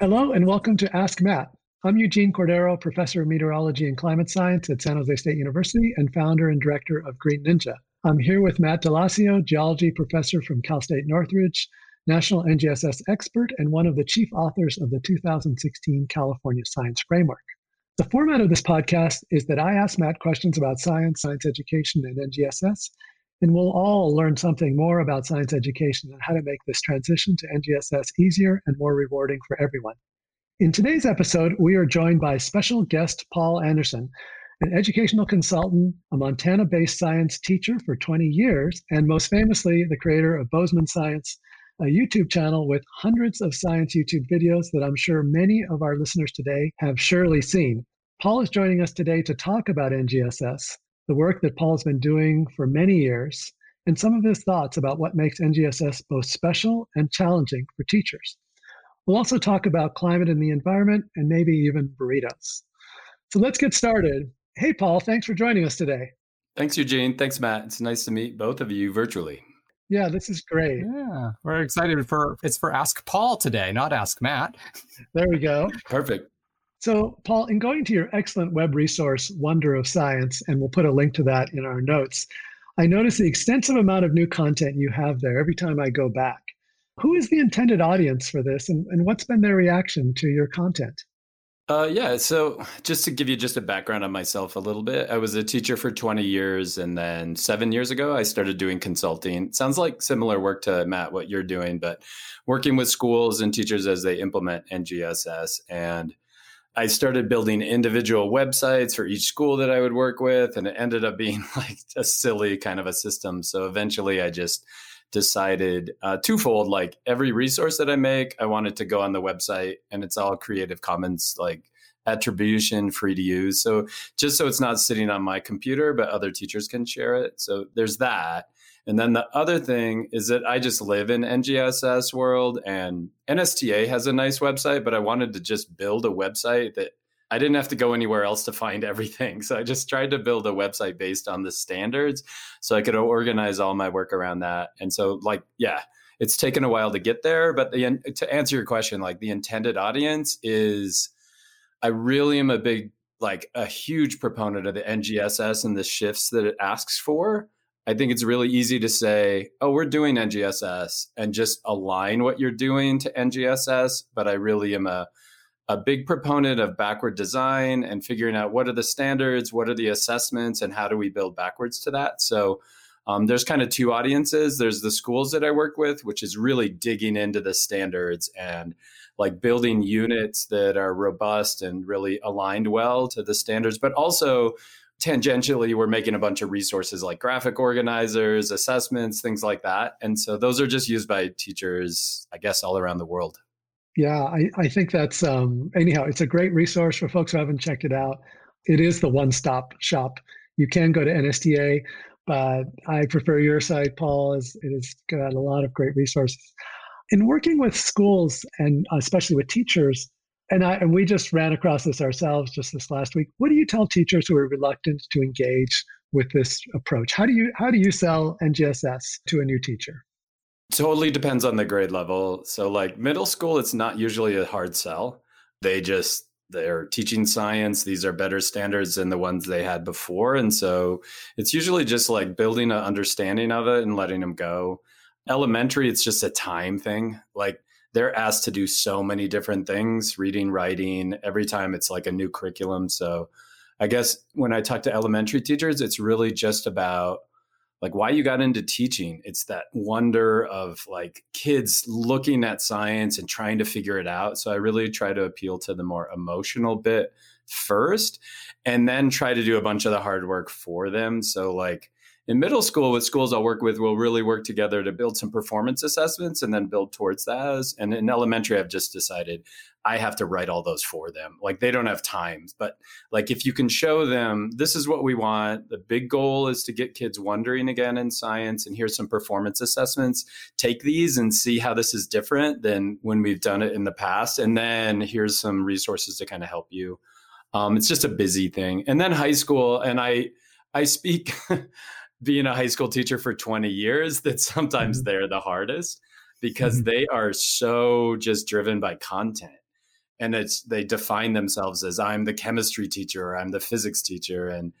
Hello and welcome to Ask Matt. I'm Eugene Cordero, professor of meteorology and climate science at San Jose State University and founder and director of Green Ninja. I'm here with Matt d'Alessio, geology professor from Cal State Northridge, national NGSS expert, and one of the chief authors of the 2016 California Science Framework. The format of this podcast is that I ask Matt questions about science, science education, and NGSS, and we'll all learn something more about science education and how to make this transition to NGSS easier and more rewarding for everyone. In today's episode, we are joined by special guest Paul Anderson, an educational consultant, a Montana based science teacher for 20 years, and most famously, the creator of Bozeman Science, a YouTube channel with hundreds of science YouTube videos that I'm sure many of our listeners today have surely seen. Paul is joining us today to talk about NGSS, the work that Paul's been doing for many years, and some of his thoughts about what makes NGSS both special and challenging for teachers. We'll also talk about climate and the environment and maybe even burritos. So let's get started. Hey, Paul, thanks for joining us today. Thanks, Eugene. Thanks, Matt. It's nice to meet both of you virtually. Yeah, this is great. Yeah, we're excited for it's for Ask Paul today, not Ask Matt. There we go. Perfect. So, Paul, in going to your excellent web resource, Wonder of Science, and we'll put a link to that in our notes, I notice the extensive amount of new content you have there every time I go back. Who is the intended audience for this, and, and what's been their reaction to your content? Uh, yeah, so just to give you just a background on myself a little bit, I was a teacher for 20 years, and then seven years ago, I started doing consulting. Sounds like similar work to Matt, what you're doing, but working with schools and teachers as they implement NGSS. And I started building individual websites for each school that I would work with, and it ended up being like a silly kind of a system. So eventually, I just decided uh, twofold: like every resource that I make, I wanted it to go on the website, and it's all Creative Commons like attribution, free to use. So just so it's not sitting on my computer, but other teachers can share it. So there's that. And then the other thing is that I just live in NGSS world and NSTA has a nice website, but I wanted to just build a website that I didn't have to go anywhere else to find everything. So I just tried to build a website based on the standards so I could organize all my work around that. And so like, yeah, it's taken a while to get there, but the, to answer your question, like the intended audience is I really am a big like a huge proponent of the NGSS and the shifts that it asks for. I think it's really easy to say, oh, we're doing NGSS and just align what you're doing to NGSS. But I really am a, a big proponent of backward design and figuring out what are the standards, what are the assessments, and how do we build backwards to that. So um, there's kind of two audiences. There's the schools that I work with, which is really digging into the standards and like building units that are robust and really aligned well to the standards, but also tangentially we're making a bunch of resources like graphic organizers assessments things like that. And so those are just used by teachers i guess all around the world. Yeah i, I think that's um, anyhow it's a great resource for folks who haven't checked it out. It is the one-stop shop. You can go to nsta but i prefer your site paul as it has got a lot of great resources in working with schools and uh, especially with teachers and I and we just ran across this ourselves just this last week. What do you tell teachers who are reluctant to engage with this approach? How do you how do you sell NGSS to a new teacher? Totally depends on the grade level. So like middle school, it's not usually a hard sell. They just they're teaching science. These are better standards than the ones they had before. And so it's usually just like building an understanding of it and letting them go. Elementary, it's just a time thing. Like they're asked to do so many different things reading writing every time it's like a new curriculum. So i guess when i talk to elementary teachers it's really just about like why you got into teaching. It's that wonder of like kids looking at science and trying to figure it out. So i really try to appeal to the more emotional bit first and then try to do a bunch of the hard work for them. So like in middle school with schools i'll work with we'll really work together to build some performance assessments and then build towards those. And in elementary i've just decided i have to write all those for them. Like they don't have time but like if you can show them this is what we want. The big goal is to get kids wondering again in science and here's some performance assessments. Take these and see how this is different than when we've done it in the past and then here's some resources to kind of help you. Um, it's just a busy thing. And then high school and i i speak being a high school teacher for 20 years that sometimes mm-hmm. they're the hardest because mm-hmm. they are so just driven by content. and it's they define themselves as I'm the chemistry teacher or I'm the physics teacher and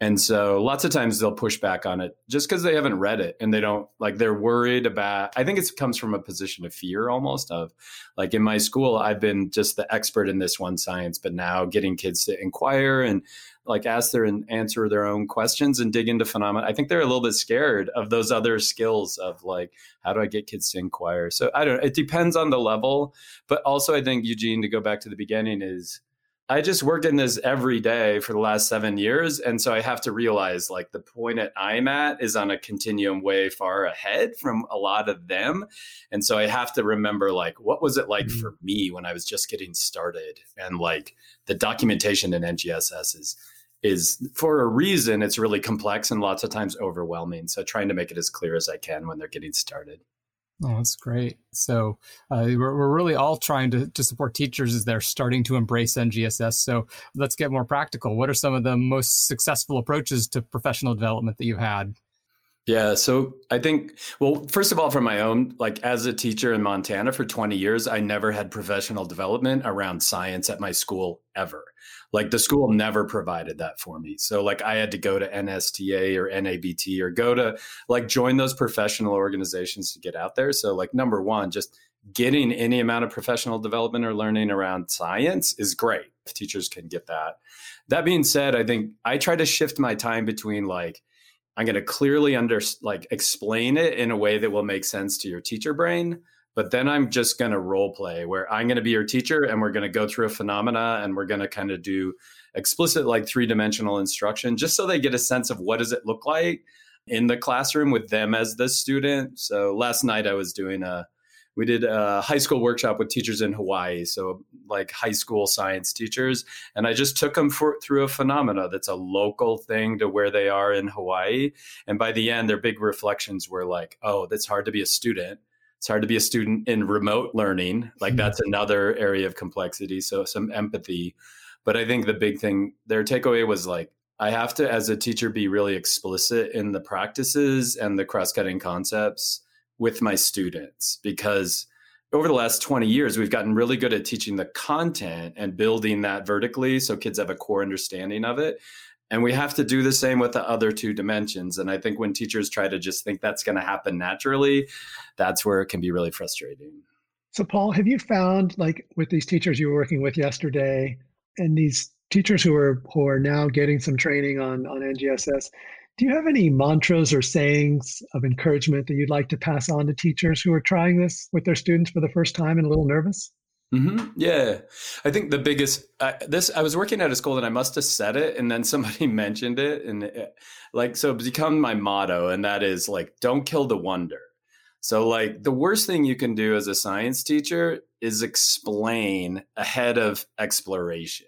and so lots of times they'll push back on it just because they haven't read it and they don't like they're worried about I think it comes from a position of fear almost of like in my school I've been just the expert in this one science but now getting kids to inquire and like ask their and answer their own questions and dig into phenomena. I think they're a little bit scared of those other skills of like, how do I get kids to inquire? So I don't know. It depends on the level. But also, I think, Eugene, to go back to the beginning, is I just worked in this every day for the last seven years. And so I have to realize like the point that I'm at is on a continuum way far ahead from a lot of them. And so I have to remember like, what was it like mm-hmm. for me when I was just getting started? And like the documentation in NGSS is is for a reason it's really complex and lots of times overwhelming. So trying to make it as clear as i can when they're getting started. Oh that's great. So uh, we're, we're really all trying to, to support teachers as they're starting to embrace ngss so let's get more practical. What are some of the most successful approaches to professional development that you've had yeah. So I think, well, first of all, from my own, like as a teacher in Montana for 20 years, I never had professional development around science at my school ever. Like the school never provided that for me. So like I had to go to NSTA or NABT or go to like join those professional organizations to get out there. So like number one, just getting any amount of professional development or learning around science is great. Teachers can get that. That being said, I think I try to shift my time between like, I'm going to clearly under like explain it in a way that will make sense to your teacher brain. But then I'm just going to role play where I'm going to be your teacher and we're going to go through a phenomena and we're going to kind of do explicit like three dimensional instruction just so they get a sense of what does it look like in the classroom with them as the student. So last night I was doing a we did a high school workshop with teachers in Hawaii, so like high school science teachers, and I just took them for, through a phenomena that's a local thing to where they are in Hawaii. And by the end, their big reflections were like, "Oh, that's hard to be a student. It's hard to be a student in remote learning. Like mm-hmm. that's another area of complexity. So some empathy." But I think the big thing, their takeaway was like, I have to, as a teacher, be really explicit in the practices and the cross-cutting concepts with my students because over the last 20 years we've gotten really good at teaching the content and building that vertically so kids have a core understanding of it. And we have to do the same with the other two dimensions. And i think when teachers try to just think that's going to happen naturally that's where it can be really frustrating. So paul have you found like with these teachers you were working with yesterday and these teachers who are who are now getting some training on on ngss do you have any mantras or sayings of encouragement that you'd like to pass on to teachers who are trying this with their students for the first time and a little nervous? Mm-hmm. Yeah, I think the biggest uh, this I was working at a school and I must have said it, and then somebody mentioned it, and it, like so become my motto, and that is like don't kill the wonder. So like the worst thing you can do as a science teacher is explain ahead of exploration.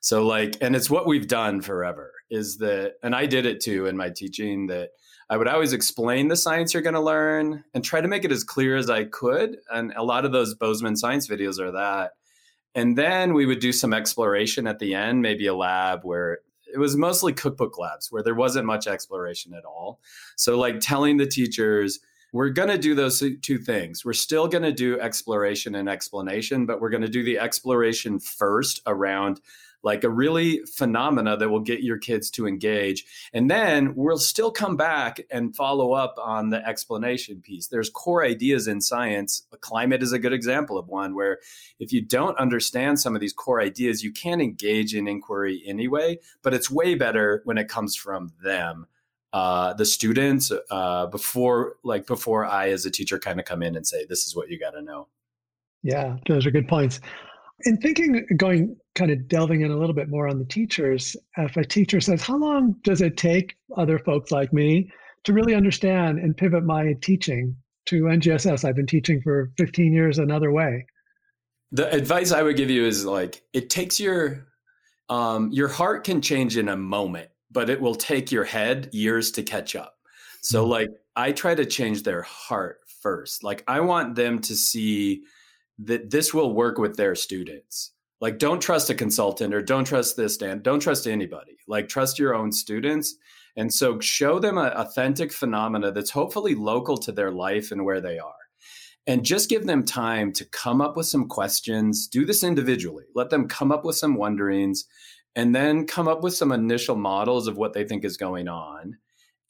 So like, and it's what we've done forever is that, and I did it too in my teaching that I would always explain the science you're going to learn and try to make it as clear as I could. And a lot of those Bozeman science videos are that. And then we would do some exploration at the end, maybe a lab where it was mostly cookbook labs where there wasn't much exploration at all. So, like telling the teachers, we're going to do those two things. We're still going to do exploration and explanation, but we're going to do the exploration first around like a really phenomena that will get your kids to engage. And then we'll still come back and follow up on the explanation piece. There's core ideas in science. Climate is a good example of one where if you don't understand some of these core ideas, you can't engage in inquiry anyway, but it's way better when it comes from them. Uh, the students uh, before like before i as a teacher kind of come in and say this is what you got to know yeah those are good points in thinking, going kind of delving in a little bit more on the teachers, if a teacher says, How long does it take other folks like me to really understand and pivot my teaching to NGSS? I've been teaching for 15 years another way. The advice I would give you is like, it takes your, um, your heart can change in a moment, but it will take your head years to catch up. So, mm-hmm. like, I try to change their heart first. Like, I want them to see that this will work with their students. Like, don't trust a consultant or don't trust this, Dan. Don't trust anybody. Like, trust your own students. And so show them an authentic phenomena that's hopefully local to their life and where they are. and just give them time to come up with some questions. Do this individually. Let them come up with some wonderings and then come up with some initial models of what they think is going on.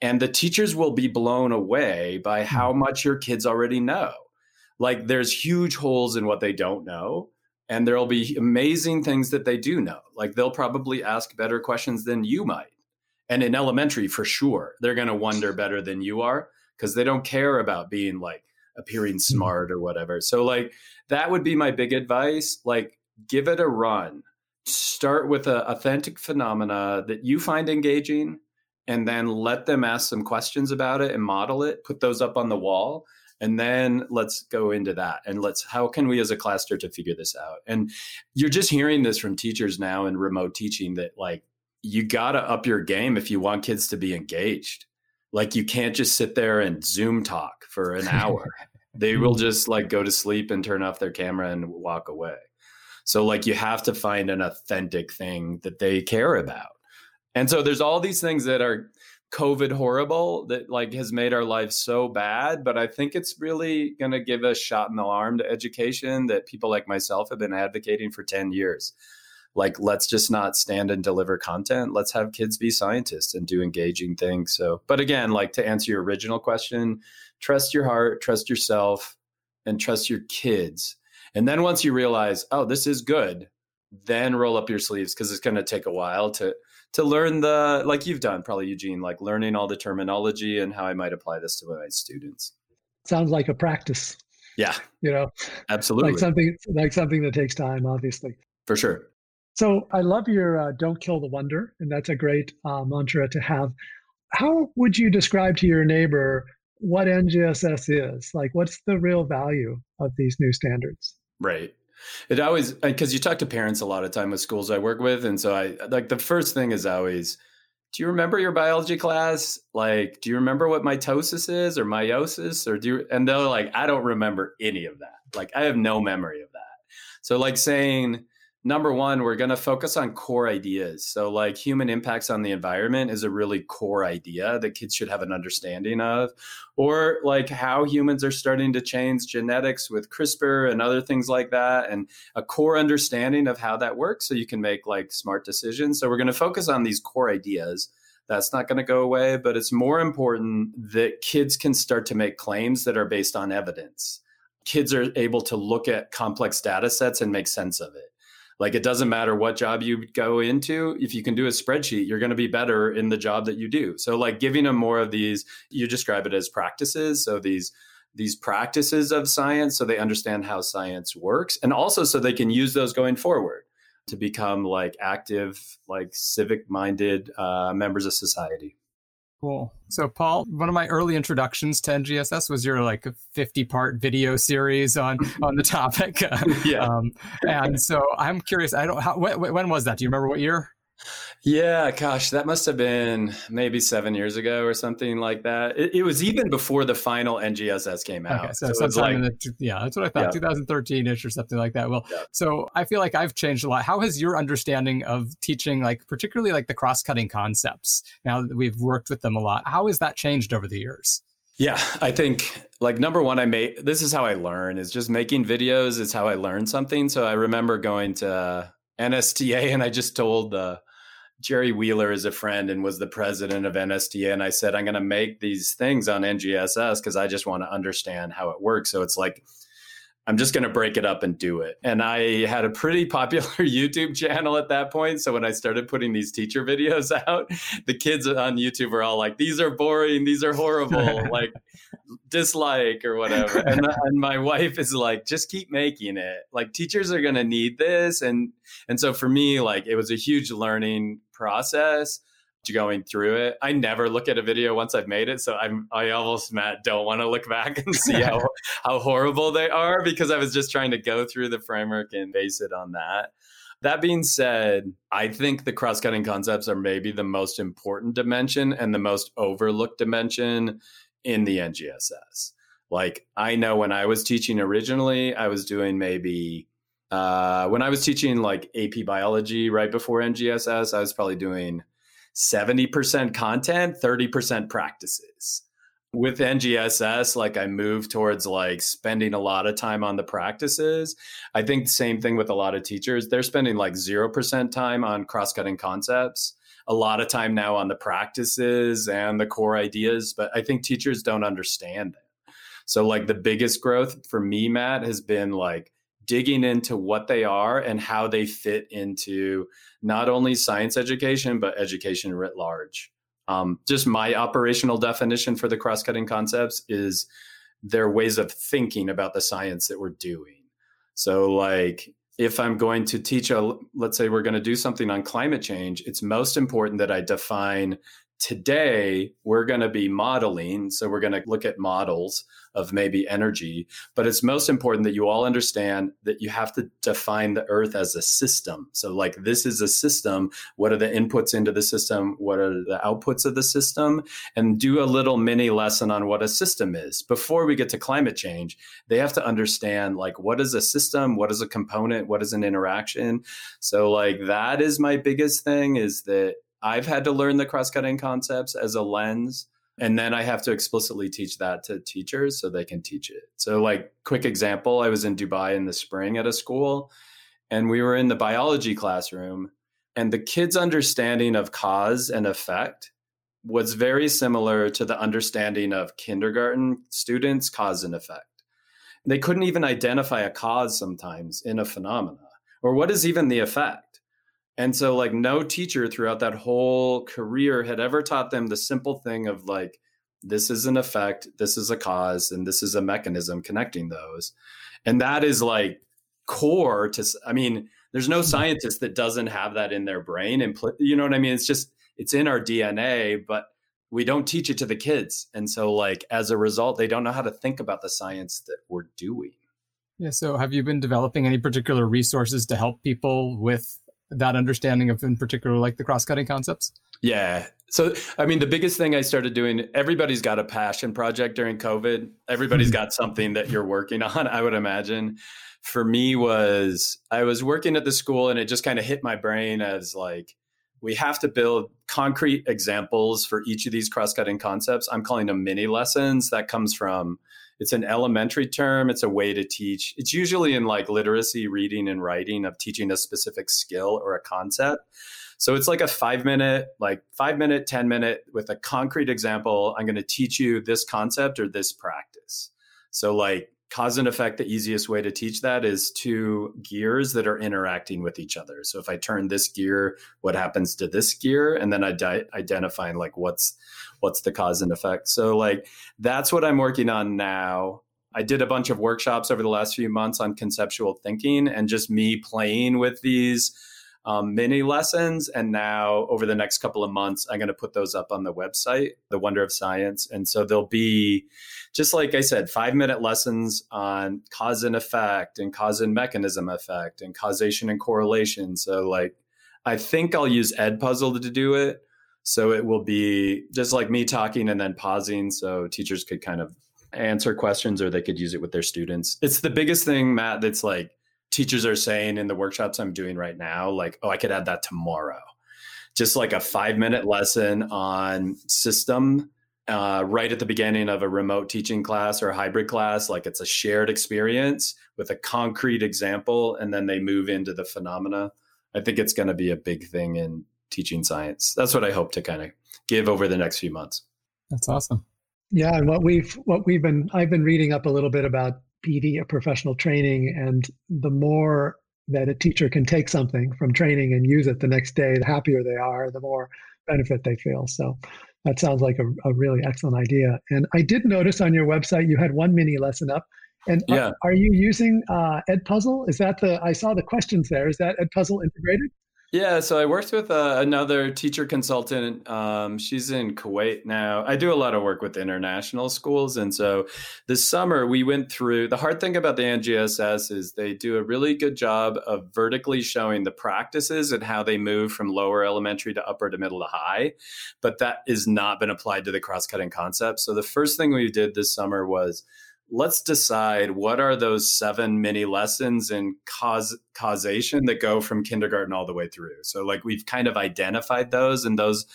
And the teachers will be blown away by how hmm. much your kids already know. Like there's huge holes in what they don't know. And there'll be amazing things that they do know. Like they'll probably ask better questions than you might. And in elementary, for sure, they're going to wonder better than you are because they don't care about being like appearing hmm. smart or whatever. So, like, that would be my big advice. Like, give it a run. Start with an authentic phenomena that you find engaging, and then let them ask some questions about it and model it, put those up on the wall. And then let's go into that and let's, how can we as a class start to figure this out? And you're just hearing this from teachers now in remote teaching that, like, you got to up your game if you want kids to be engaged. Like you can't just sit there and Zoom talk for an hour. they will just like go to sleep and turn off their camera and walk away. So like you have to find an authentic thing that they care about. And so there's all these things that are COVID horrible that like has made our lives so bad, but I think it's really going to give a shot in the arm to education that people like myself have been advocating for 10 years. Like let's just not stand and deliver content. Let's have kids be scientists and do engaging things. So but again like to answer your original question trust your heart trust yourself and trust your kids. And then once you realize oh this is good then roll up your sleeves because it's going to take a while to to learn the like you've done probably eugene like learning all the terminology and how i might apply this to my students sounds like a practice yeah you know absolutely like something like something that takes time obviously for sure so I love your uh, "Don't kill the wonder," and that's a great uh, mantra to have. How would you describe to your neighbor what NGSS is? Like, what's the real value of these new standards? Right. It always uh, because you talk to parents a lot of time with schools I work with, and so I like the first thing is always, do you remember your biology class? Like, do you remember what mitosis is or meiosis or do you? And they're like, I don't remember any of that. Like, I have no memory of that. So like saying number one, we're going to focus on core ideas. So, like human impacts on the environment is a really core idea that kids should have an understanding of, or like how humans are starting to change genetics with CRISPR and other things like that, and a core understanding of how that works so you can make like smart decisions. So, we're going to focus on these core ideas. That's not going to go away, but it's more important that kids can start to make claims that are based on evidence. Kids are able to look at complex data sets and make sense of it like it doesn't matter what job you go into, if you can do a spreadsheet, you're going to be better in the job that you do. So like giving them more of these, you describe it as practices. So these these practices of science so they understand how science works and also so they can use those going forward to become like active like civic minded uh, members of society Cool. So, Paul, one of my early introductions to NGSS was your like 50 part video series on on the topic. yeah. Um, and so I'm curious. I don't. How, when, when was that? Do you remember what year? Yeah, gosh, that must have been maybe seven years ago or something like that. It, it was even before the final NGSS came out. Okay, so, so like, the yeah, that's what I thought, 2013 ish or something like that. Well, yeah. so I feel like I've changed a lot. How has your understanding of teaching, like particularly like the cross cutting concepts, now that we've worked with them a lot, how has that changed over the years? Yeah, I think like number one, I made this is how I learn is just making videos is how I learn something. So I remember going to NSTA and I just told the Gerry Wheeler is a friend and was the president of NSTA. And I said, I'm going to make these things on NGSS because I just want to understand how it works. So it's like, I'm just going to break it up and do it. And I had a pretty popular YouTube channel at that point. So when I started putting these teacher videos out, the kids on YouTube were all like, these are boring, these are horrible, like dislike or whatever. And, uh, and my wife is like, just keep making it. Like teachers are going to need this. And, and so for me, like it was a huge learning process going through it. I never look at a video once I've made it, so I'm I almost Matt don't want to look back and see how how horrible they are because I was just trying to go through the framework and base it on that. That being said, I think the cross-cutting concepts are maybe the most important dimension and the most overlooked dimension in the NGSS. Like I know when I was teaching originally, I was doing maybe uh, when I was teaching like AP biology right before NGSS, I was probably doing 70% content, 30% practices. with NGSS, like I move towards like spending a lot of time on the practices. I think the same thing with a lot of teachers. They're spending like 0% time on cross cutting concepts, a lot of time now on the practices and the core ideas. But I think teachers don't understand it. So, like, the biggest growth for me, Matt, has been like digging into what they are and how they fit into not only science education, but education writ large. Um, just my operational definition for the cross cutting concepts is their ways of thinking about the science that we're doing. So, like, if I'm going to teach a, let's say we're going to do something on climate change, it's most important that I define today we're going to be modeling. So, we're going to look at models of maybe energy. But it's most important that you all understand that you have to define the earth as a system. So, like, this is a system. What are the inputs into the system? What are the outputs of the system? And do a little mini lesson on what a system is. Before we get to climate change, they have to understand, like, what is a system? What is a component? What is an interaction? So, like, that is my biggest thing is that I've had to learn the cross cutting concepts as a lens and then I have to explicitly teach that to teachers so they can teach it. So, like, quick example I was in Dubai in the spring at a school, and we were in the biology classroom, and the kids' understanding of cause and effect was very similar to the understanding of kindergarten students' cause and effect. They couldn't even identify a cause sometimes in a phenomena, or what is even the effect. And so, like, no teacher throughout that whole career had ever taught them the simple thing of, like, this is an effect, this is a cause, and this is a mechanism connecting those. And that is like core to, I mean, there's no mm-hmm. scientist that doesn't have that in their brain. And, you know what I mean? It's just, it's in our DNA, but we don't teach it to the kids. And so, like, as a result, they don't know how to think about the science that we're doing. Yeah. So, have you been developing any particular resources to help people with that understanding of in particular like the cross-cutting concepts? Yeah. So i mean the biggest thing i started doing everybody's got a passion project during covid. Everybody's hmm. got something that you're working on i would imagine. For me was i was working at the school and it just kind of hit my brain as like we have to build concrete examples for each of these cross-cutting concepts. I'm calling them mini lessons that comes from it's an elementary term. It's a way to teach. It's usually in like literacy reading and writing of teaching a specific skill or a concept. So it's like a five minute like five minute ten minute with a concrete example i'm going to teach you this concept or this practice. So like cause and effect the easiest way to teach that is two gears that are interacting with each other. So if i turn this gear what happens to this gear? And then i di- identifying like what's what's the cause and effect so like that's what i'm working on now i did a bunch of workshops over the last few months on conceptual thinking and just me playing with these um, mini lessons. And now, over the next couple of months, I'm going to put those up on the website, The Wonder of Science. And so there'll be, just like I said, five minute lessons on cause and effect and cause and mechanism effect and causation and correlation. So, like, I think I'll use Edpuzzle to do it. So it will be just like me talking and then pausing so teachers could kind of answer questions or they could use it with their students. It's the biggest thing, Matt, that's like teachers are saying in the workshops I'm doing right now, like, oh, I could add that tomorrow. Just like a five minute lesson on system uh, right at the beginning of a remote teaching class or a hybrid class. Like it's a shared experience with a concrete example, and then they move into the phenomena. I think it's going to be a big thing in teaching science. That's what I hope to kind of give over the next few months. That's awesome. Yeah, and what we've what we've been I've been reading up a little bit about PD, a professional training, and the more that a teacher can take something from training and use it the next day, the happier they are, the more benefit they feel. So that sounds like a, a really excellent idea. And I did notice on your website you had one mini lesson up. And yeah. are, are you using uh, Edpuzzle? Is that the? I saw the questions there. Is that Edpuzzle integrated? Yeah, so I worked with uh, another teacher consultant. Um, she's in Kuwait now. I do a lot of work with international schools. And so this summer we went through the hard thing about the NGSS is they do a really good job of vertically showing the practices and how they move from lower elementary to upper to middle to high. But that has not been applied to the cross cutting concept. So the first thing we did this summer was let's decide what are those seven mini lessons in cause causation that go from kindergarten all the way through so like we've kind of identified those and those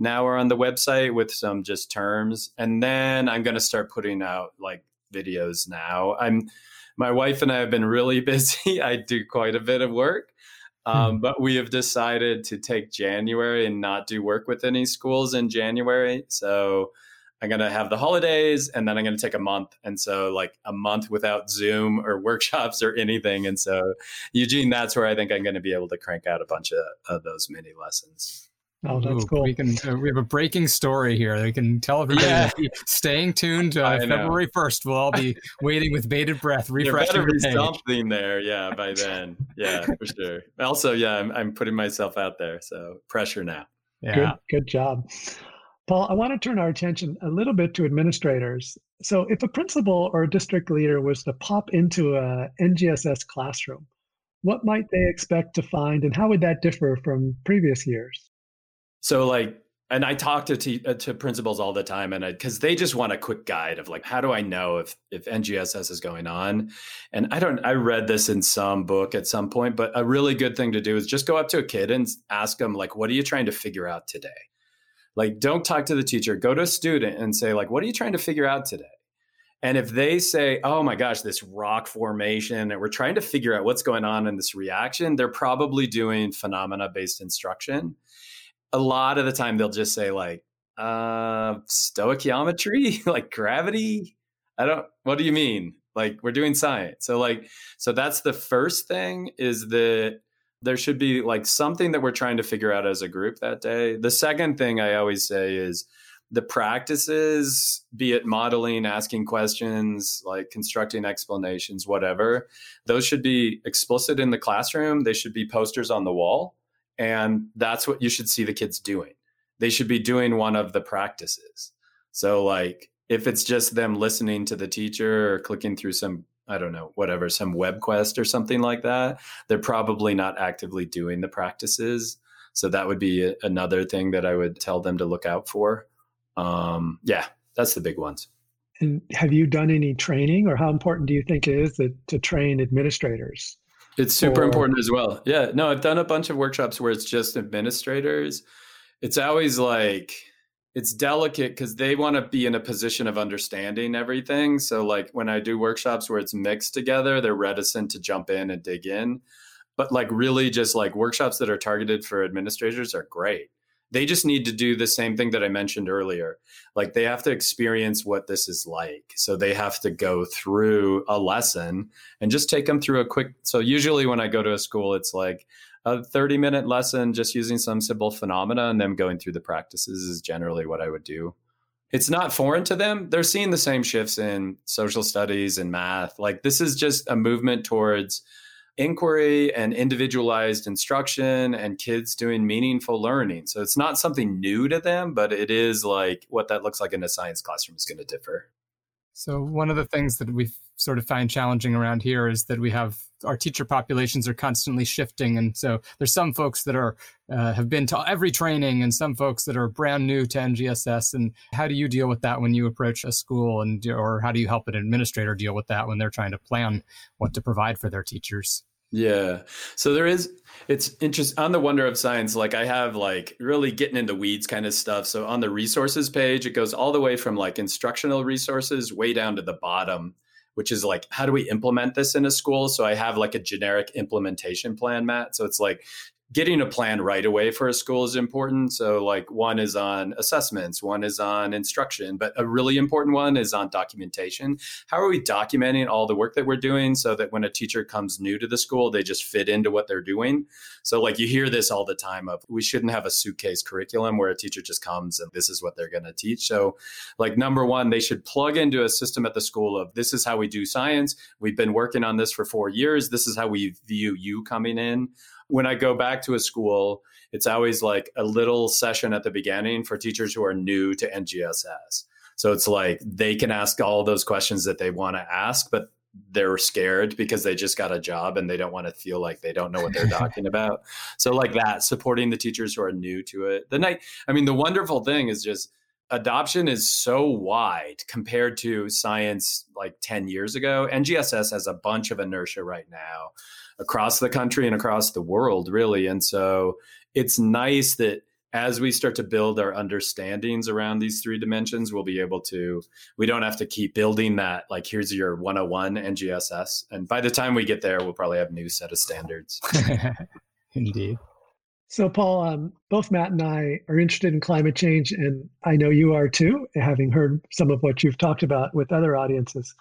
now are on the website with some just terms. And then I'm going to start putting out like videos now. I'm my wife and I have been really busy. I do quite a bit of work. Um, hmm. But we have decided to take January and not do work with any schools in January. So I'm going to have the holidays and then I'm going to take a month. And so, like a month without Zoom or workshops or anything. And so, Eugene, that's where I think I'm going to be able to crank out a bunch of, of those mini lessons. Oh, that's Ooh, cool. We can uh, we have a breaking story here. We can tell everybody yeah. staying tuned. Uh, February first, we'll all be waiting with bated breath, refreshing. There better be something there, yeah. By then, yeah, for sure. Also, yeah, I'm I'm putting myself out there, so pressure now. Yeah, good, good job. Paul, I want to turn our attention a little bit to administrators. So, if a principal or a district leader was to pop into a NGSS classroom, what might they expect to find, and how would that differ from previous years? So, like, and I talk to uh, to principals all the time, and because they just want a quick guide of like, how do I know if if NGSS is going on? And I don't. I read this in some book at some point, but a really good thing to do is just go up to a kid and ask them like, what are you trying to figure out today? Like, don't talk to the teacher. Go to a student and say, like, what are you trying to figure out today? And if they say, oh my gosh, this rock formation, and we're trying to figure out what's going on in this reaction, they're probably doing phenomena based instruction. A lot of the time, they'll just say, like, uh, stoichiometry, like gravity. I don't, what do you mean? Like, we're doing science. So, like, so that's the first thing is that there should be like something that we're trying to figure out as a group that day. The second thing I always say is the practices, be it modeling, asking questions, like constructing explanations, whatever, those should be explicit in the classroom. They should be posters on the wall. And that's what you should see the kids doing. They should be doing one of the practices. So, like, if it's just them listening to the teacher or clicking through some I don't know, whatever, some web quest or something like that, they're probably not actively doing the practices. So that would be another thing that I would tell them to look out for. Um, yeah, that's the big ones. And have you done any training, or how important do you think it is that, to train administrators? It's super or... important as well. Yeah, no, I've done a bunch of workshops where it's just administrators. It's always like, it's delicate because they want to be in a position of understanding everything. So, like when I do workshops where it's mixed together, they're reticent to jump in and dig in. But, like, really, just like workshops that are targeted for administrators are great. They just need to do the same thing that I mentioned earlier. Like, they have to experience what this is like. So, they have to go through a lesson and just take them through a quick. So, usually when I go to a school, it's like, a 30 minute lesson just using some simple phenomena and then going through the practices is generally what I would do. It's not foreign to them. They're seeing the same shifts in social studies and math. Like this is just a movement towards inquiry and individualized instruction and kids doing meaningful learning. So it's not something new to them, but it is like what that looks like in a science classroom is going to differ. So one of the things that we sort of find challenging around here is that we have our teacher populations are constantly shifting, and so there's some folks that are uh, have been to every training, and some folks that are brand new to NGSS. And how do you deal with that when you approach a school, and or how do you help an administrator deal with that when they're trying to plan what to provide for their teachers? Yeah. So there is it's interesting on the wonder of science like I have like really getting into weeds kind of stuff. So on the resources page it goes all the way from like instructional resources way down to the bottom which is like how do we implement this in a school? So I have like a generic implementation plan, Matt. So it's like getting a plan right away for a school is important. So, like, one is on assessments, one is on instruction, but a really important one is on documentation. How are we documenting all the work that we're doing so that when a teacher comes new to the school, they just fit into what they're doing? So, like, you hear this all the time of we shouldn't have a suitcase curriculum where a teacher just comes and this is what they're going to teach. So, like, number one, they should plug into a system at the school of this is how we do science. We've been working on this for four years. This is how we view you coming in when I go back to a school, it's always like a little session at the beginning for teachers who are new to NGSS. So it's like they can ask all those questions that they want to ask, but they're scared because they just got a job and they don't want to feel like they don't know what they're talking about. So like that, supporting the teachers who are new to it. The night, I mean, the wonderful thing is just adoption is so wide compared to science like 10 years ago. NGSS has a bunch of inertia right now across the country and across the world, really. And so it's nice that as we start to build our understandings around these three dimensions, we'll be able to, we don't have to keep building that. Like, here's your 101 NGSS. And by the time we get there, we'll probably have a new set of standards. Indeed. So, Paul, um, both Matt and I are interested in climate change, and I know you are too, having heard some of what you've talked about with other audiences.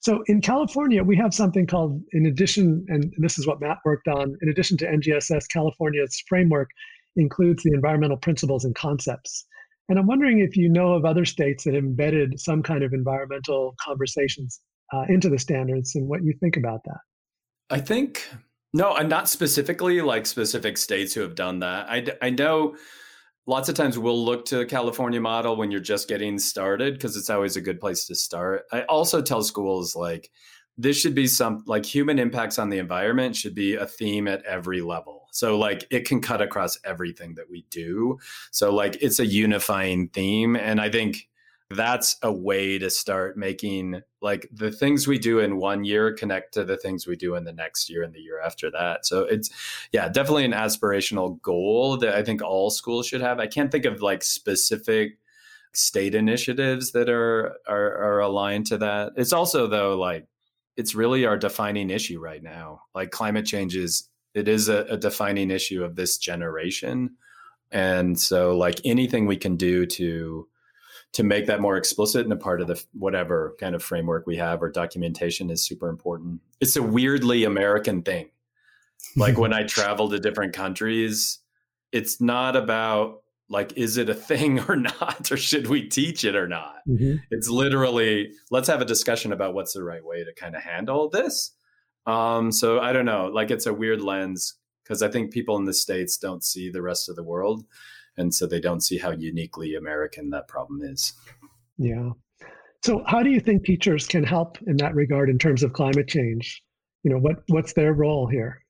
So, in California, we have something called, in addition, and this is what Matt worked on, in addition to NGSS, California's framework includes the environmental principles and concepts. And I'm wondering if you know of other states that embedded some kind of environmental conversations uh, into the standards and what you think about that. I think no, I'm not specifically like specific states who have done that. I, I know lots of times we'll look to the California model when you're just getting started because it's always a good place to start. I also tell schools like this should be some like human impacts on the environment should be a theme at every level. So like it can cut across everything that we do. So like it's a unifying theme and I think that's a way to start making like the things we do in one year connect to the things we do in the next year and the year after that. So it's yeah, definitely an aspirational goal that I think all schools should have. I can't think of like specific state initiatives that are are, are aligned to that. It's also though like it's really our defining issue right now. Like climate change is it is a, a defining issue of this generation. And so like anything we can do to to make that more explicit and a part of the whatever kind of framework we have or documentation is super important. It's a weirdly American thing. Like when I travel to different countries, it's not about like is it a thing or not or should we teach it or not mm-hmm. it's literally let's have a discussion about what's the right way to kind of handle this um, so i don't know like it's a weird lens because i think people in the states don't see the rest of the world and so they don't see how uniquely American that problem is. Yeah. So how do you think teachers can help in that regard in terms of climate change? You know, what what's their role here?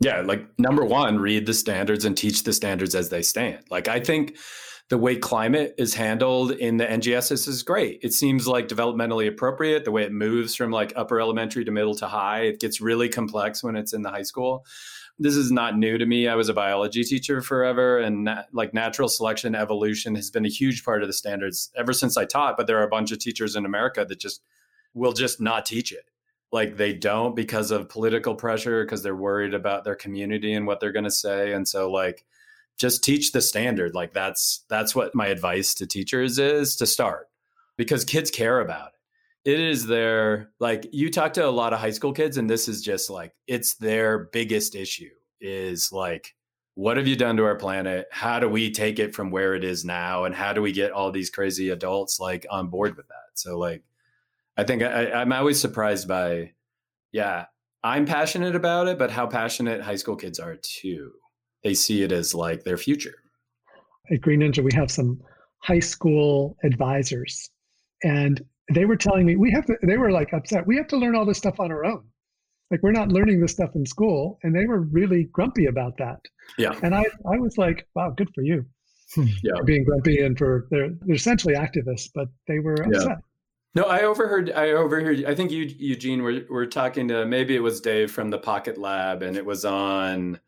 Yeah, like number one, read the standards and teach the standards as they stand. Like I think the way climate is handled in the NGSS is great. It seems like developmentally appropriate. The way it moves from like upper elementary to middle to high, it gets really complex when it's in the high school this is not new to me. I was a biology teacher forever, and like natural selection, evolution has been a huge part of the standards ever since I taught. But there are a bunch of teachers in America that just will just not teach it. Like they don't because of political pressure, because they're worried about their community and what they're going to say. And so, like, just teach the standard. Like that's that's what my advice to teachers is to start because kids care about it. It is their like you talk to a lot of high school kids and this is just like it's their biggest issue is like what have you done to our planet? How do we take it from where it is now? And how do we get all these crazy adults like on board with that? So like i think I, i'm always surprised by yeah i'm passionate about it but how passionate high school kids are too they see it as like their future. At green ninja we have some high school advisors and they were telling me we have to they were like upset we have to learn all this stuff on our own. Like we're not learning this stuff in school and they were really grumpy about that. Yeah. And i i was like wow good for you. Hmm. yeah. For being grumpy and for they're they're essentially activists but they were upset. Yeah. no i overheard i overheard i think you eugene were, were talking to maybe it was dave from the PocketLab and it was on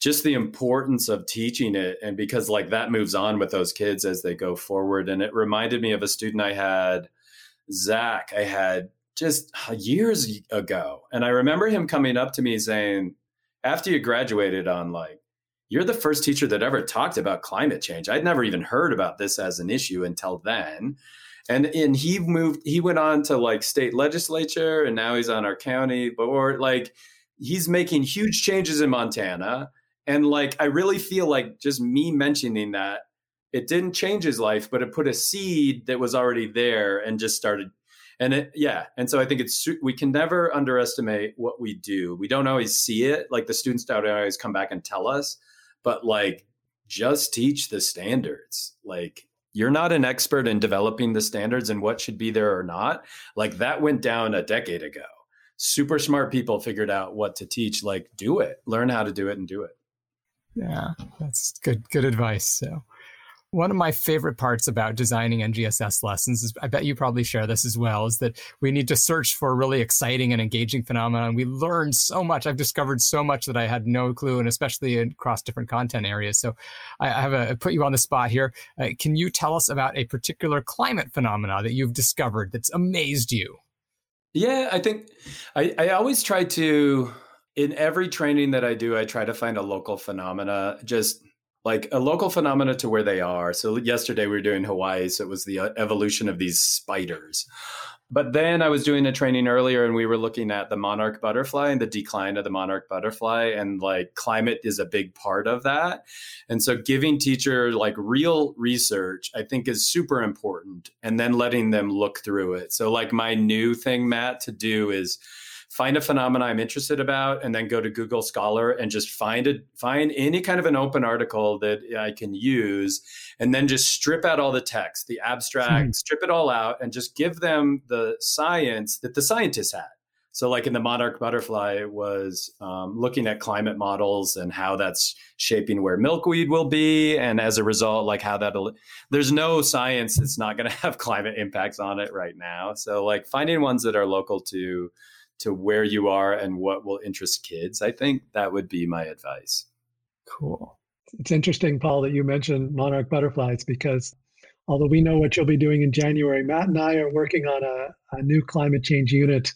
just the importance of teaching it and because like that moves on with those kids as they go forward and it reminded me of a student i had Zach I had just uh, years ago. And I remember him coming up to me saying, after you graduated on like, you're the first teacher that ever talked about climate change. I'd never even heard about this as an issue until then. And and he moved he went on to like state legislature and now he's on our county board. Like he's making huge changes in Montana. And like I really feel like just me mentioning that it didn't change his life, but it put a seed that was already there and just started. And it, yeah. And so I think it's, we can never underestimate what we do. We don't always see it. Like the students don't always come back and tell us, but like just teach the standards. Like you're not an expert in developing the standards and what should be there or not. Like that went down a decade ago. Super smart people figured out what to teach. Like do it, learn how to do it and do it. Yeah, that's good. Good advice. So, One of my favorite parts about designing NGSS lessons is I bet you probably share this as well, is that we need to search for really exciting and engaging phenomena. We learn so much. I've discovered so much that I had no clue, and especially across different content areas. So I have a put you on the spot here. Uh, can you tell us about a particular climate phenomena that you've discovered that's amazed you? Yeah, I think I, I always try to in every training that I do, I try to find a local phenomena, just like a local phenomena to where they are. So yesterday we were doing Hawaii, so it was the uh, evolution of these spiders. But then I was doing a training earlier and we were looking at the monarch butterfly and the decline of the monarch butterfly. And like climate is a big part of that. And so giving teachers like real research, I think is super important. And then letting them look through it. So, like, my new thing, Matt, to do is find a phenomenon I'm interested about, and then go to Google Scholar and just find it, find any kind of an open article that I can use, and then just strip out all the text, the abstract, hmm. strip it all out, and just give them the science that the scientists had. So, like in the monarch butterfly, was um, looking at climate models and how that's shaping where milkweed will be, and as a result, like how that. There's no science that's not going to have climate impacts on it right now. So, like finding ones that are local to to where you are and what will interest kids. I think that would be my advice. Cool. It's interesting, Paul, that you mentioned monarch butterflies because although we know what you'll be doing in January, Matt and I are working on a, a new climate change unit.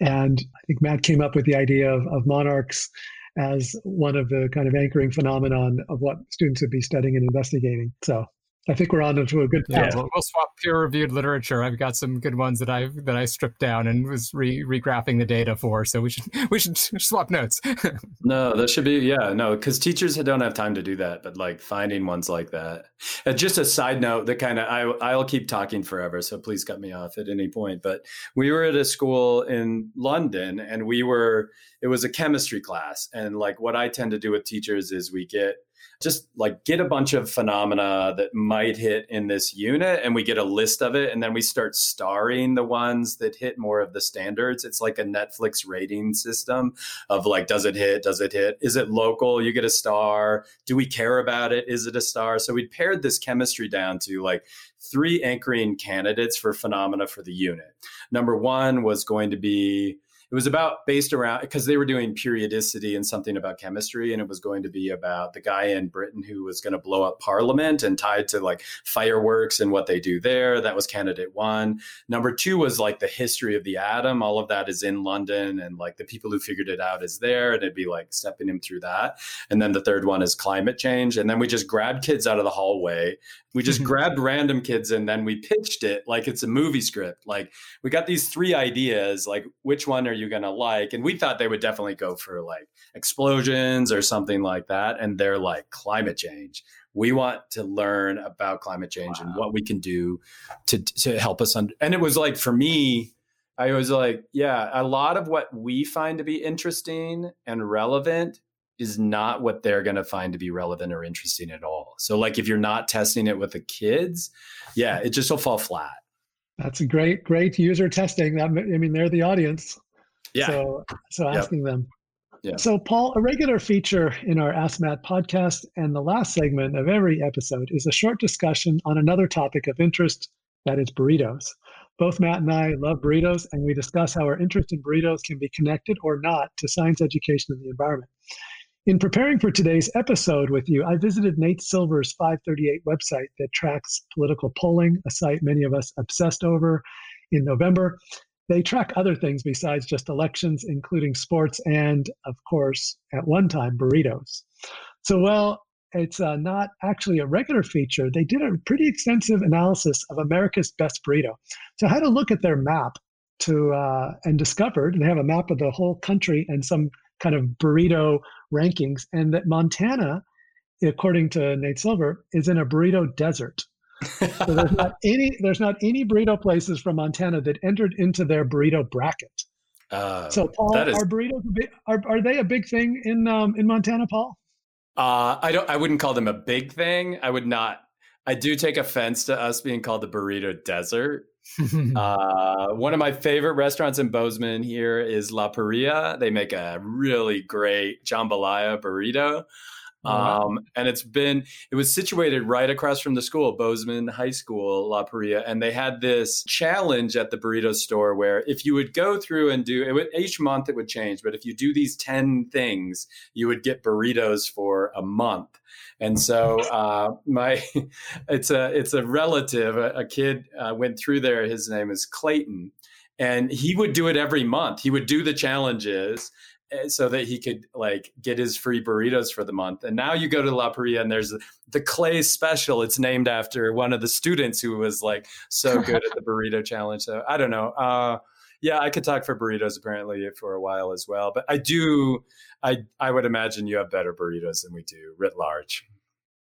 And I think Matt came up with the idea of, of monarchs as one of the kind of anchoring phenomenon of what students would be studying and investigating. So I think we're on to a good path. Yeah, we'll, we'll swap peer-reviewed literature. I've got some good ones that I that I stripped down and was re regraphing the data for. So we should we should swap notes. no, that should be yeah no because teachers don't have time to do that. But like finding ones like that. And just a side note that kind of I I'll keep talking forever. So please cut me off at any point. But we were at a school in London and we were it was a chemistry class. And like what I tend to do with teachers is we get just like get a bunch of phenomena that might hit in this unit and we get a list of it and then we start starring the ones that hit more of the standards. It's like a netflix rating system of like does it hit does it hit? Is it local? You get a star. Do we care about it? Is it a star? So we paired this chemistry down to like three anchoring candidates for phenomena for the unit. Number one was going to be it was about based around because they were doing periodicity and something about chemistry and it was going to be about the guy in britain who was going to blow up parliament and tied to like fireworks and what they do there. That was candidate one. Number two was like the history of the atom. All of that is in london and like the people who figured it out is there and it'd be like stepping him through that. And then the third one is climate change and then we just grabbed kids out of the hallway we just grabbed random kids and then we pitched it like it's a movie script like we got these three ideas like which one are you going to like? And we thought they would definitely go for like explosions or something like that. And they're like climate change. We want to learn about climate change wow. and what we can do to, to help us. Under- and it was like, for me, I was like, yeah, a lot of what we find to be interesting and relevant is not what they're going to find to be relevant or interesting at all. So, like, if you're not testing it with the kids, yeah, it just will fall flat. That's a great, great user testing. That I mean, they're the audience. Yeah. So, so asking yep. them. Yeah. So, Paul, a regular feature in our Ask Matt podcast and the last segment of every episode is a short discussion on another topic of interest that is burritos. Both Matt and I love burritos, and we discuss how our interest in burritos can be connected or not to science education and the environment. In preparing for today's episode with you, I visited Nate Silver's 538 website that tracks political polling, a site many of us obsessed over in November. They track other things besides just elections, including sports and, of course, at one time, burritos. So, well, it's uh, not actually a regular feature. They did a pretty extensive analysis of America's best burrito. So, I had to look at their map to uh, and discovered they have a map of the whole country and some kind of burrito rankings, and that Montana, according to Nate Silver, is in a burrito desert so there's not any there's not any burrito places from Montana that entered into their burrito bracket. Uh, so Paul, is, are burritos big, are are they a big thing in um, in Montana, Paul? Uh, I don't. I wouldn't call them a big thing. I would not. I do take offense to us being called the burrito desert. uh, one of my favorite restaurants in Bozeman here is La Parrilla. They make a really great jambalaya burrito. wow. um, and it's been it was situated right across from the school bozeman high school la Parrilla, and they had this challenge at the burrito store where if you would go through and do it would, each month it would change but if you do these 10 things you would get burritos for a month and so uh, my it's a it's a relative a, a kid uh, went through there his name is clayton and he would do it every month he would do the challenges Eh, so that he could like get his free burritos for the month. And now you go to La Parrilla and there's the Clay Special. It's named after one of the students who was like so good at the burrito challenge. So I don't know. Uh, yeah, I could talk for burritos apparently for a while as well. But I do, I I would imagine you have better burritos than we do writ large.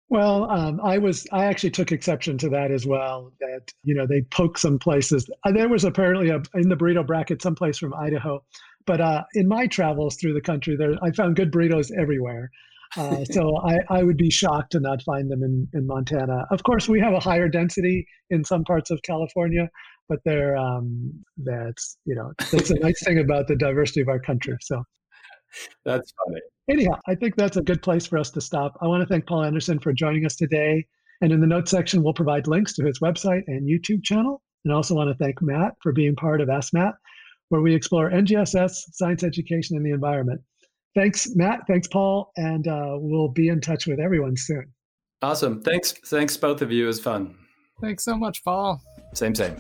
Well, um, I was I actually took exception to that as well. That you know they poke some places. Uh, there was apparently a, in the burrito bracket someplace from Idaho but uh, in my travels through the country, there I found good burritos everywhere. Uh, so I, I would be shocked to not find them in, in Montana. Of course, we have a higher density in some parts of California, but they're um, that's you know that's a nice thing about the diversity of our country. So that's funny. Anyhow, I think that's a good place for us to stop. I want to thank Paul Anderson for joining us today. And in the notes section, we'll provide links to his website and YouTube channel. And I also want to thank Matt for being part of Ask Matt where we explore NGSS, science education, and the environment. Thanks, Matt. Thanks, Paul. And uh, we'll be in touch with everyone soon. Awesome. Thanks. Thanks, both of you. It was fun. Thanks so much, Paul. Same, same.